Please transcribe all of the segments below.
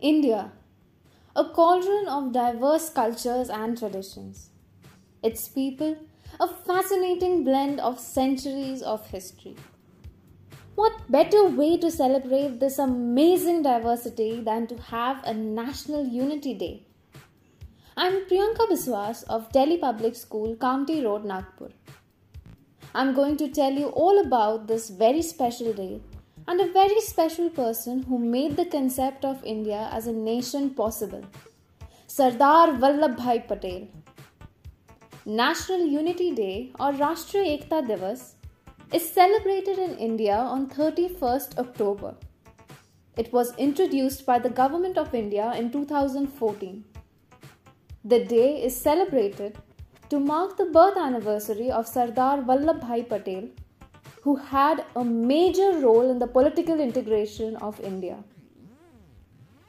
India, a cauldron of diverse cultures and traditions. Its people, a fascinating blend of centuries of history. What better way to celebrate this amazing diversity than to have a National Unity Day? I'm Priyanka Biswas of Delhi Public School, Kamptee Road, Nagpur. I'm going to tell you all about this very special day and a very special person who made the concept of India as a nation possible Sardar Vallabhbhai Patel. National Unity Day or Rashtriya Ekta Divas is celebrated in India on 31st October. It was introduced by the Government of India in 2014. The day is celebrated to mark the birth anniversary of Sardar Vallabhbhai Patel who had a major role in the political integration of India.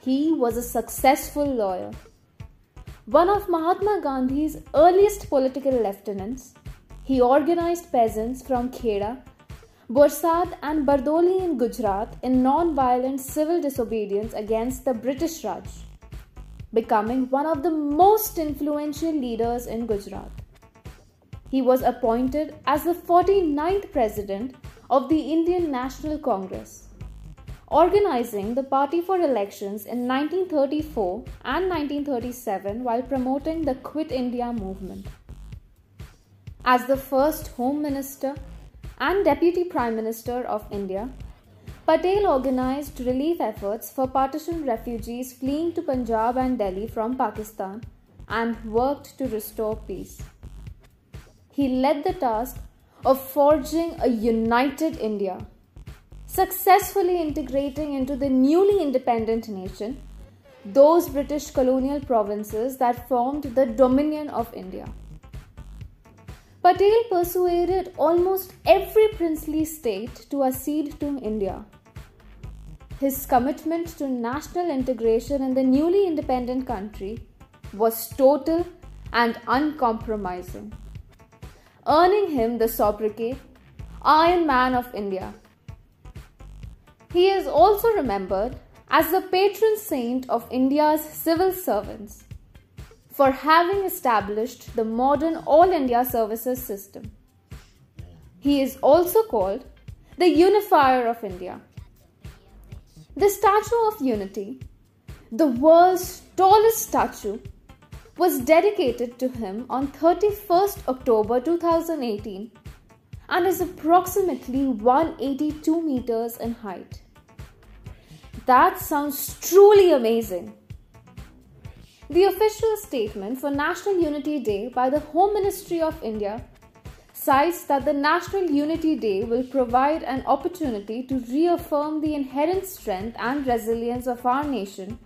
He was a successful lawyer. One of Mahatma Gandhi's earliest political lieutenants, he organized peasants from Kheda, Borsad, and Bardoli in Gujarat in non violent civil disobedience against the British Raj, becoming one of the most influential leaders in Gujarat. He was appointed as the 49th President of the Indian National Congress, organizing the party for elections in 1934 and 1937 while promoting the Quit India movement. As the first Home Minister and Deputy Prime Minister of India, Patel organized relief efforts for partition refugees fleeing to Punjab and Delhi from Pakistan and worked to restore peace he led the task of forging a united India, successfully integrating into the newly independent nation those British colonial provinces that formed the Dominion of India. Patel persuaded almost every princely state to accede to India. His commitment to national integration in the newly independent country was total and uncompromising earning him the sobriquet Iron Man of India. He is also remembered as the patron saint of India's civil servants for having established the modern All India Services system. He is also called the Unifier of India. The Statue of Unity, the world's tallest statue, was dedicated to him on 31st October 2018 and is approximately 182 meters in height. That sounds truly amazing. The official statement for National Unity Day by the Home Ministry of India cites that the National Unity Day will provide an opportunity to reaffirm the inherent strength and resilience of our nation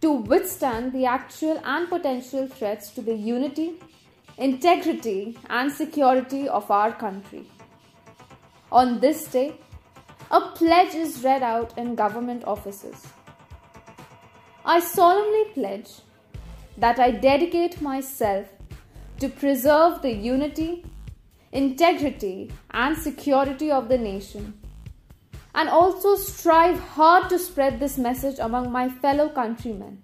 to withstand the actual and potential threats to the unity, integrity, and security of our country. On this day, a pledge is read out in government offices. I solemnly pledge that I dedicate myself to preserve the unity, integrity, and security of the nation and also strive hard to spread this message among my fellow countrymen.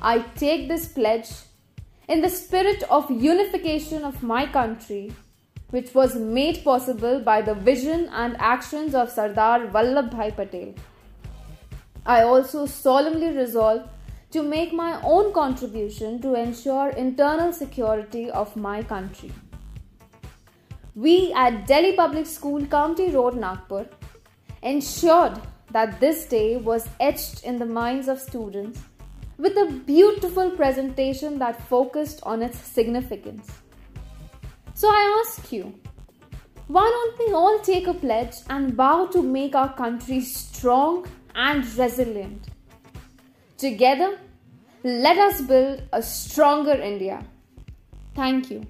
I take this pledge in the spirit of unification of my country, which was made possible by the vision and actions of Sardar Vallabhbhai Patel. I also solemnly resolve to make my own contribution to ensure internal security of my country. We at Delhi Public School, Kamptee Road, Nagpur, ensured that this day was etched in the minds of students with a beautiful presentation that focused on its significance. So I ask you, why don't we all take a pledge and vow to make our country strong and resilient? Together, let us build a stronger India. Thank you.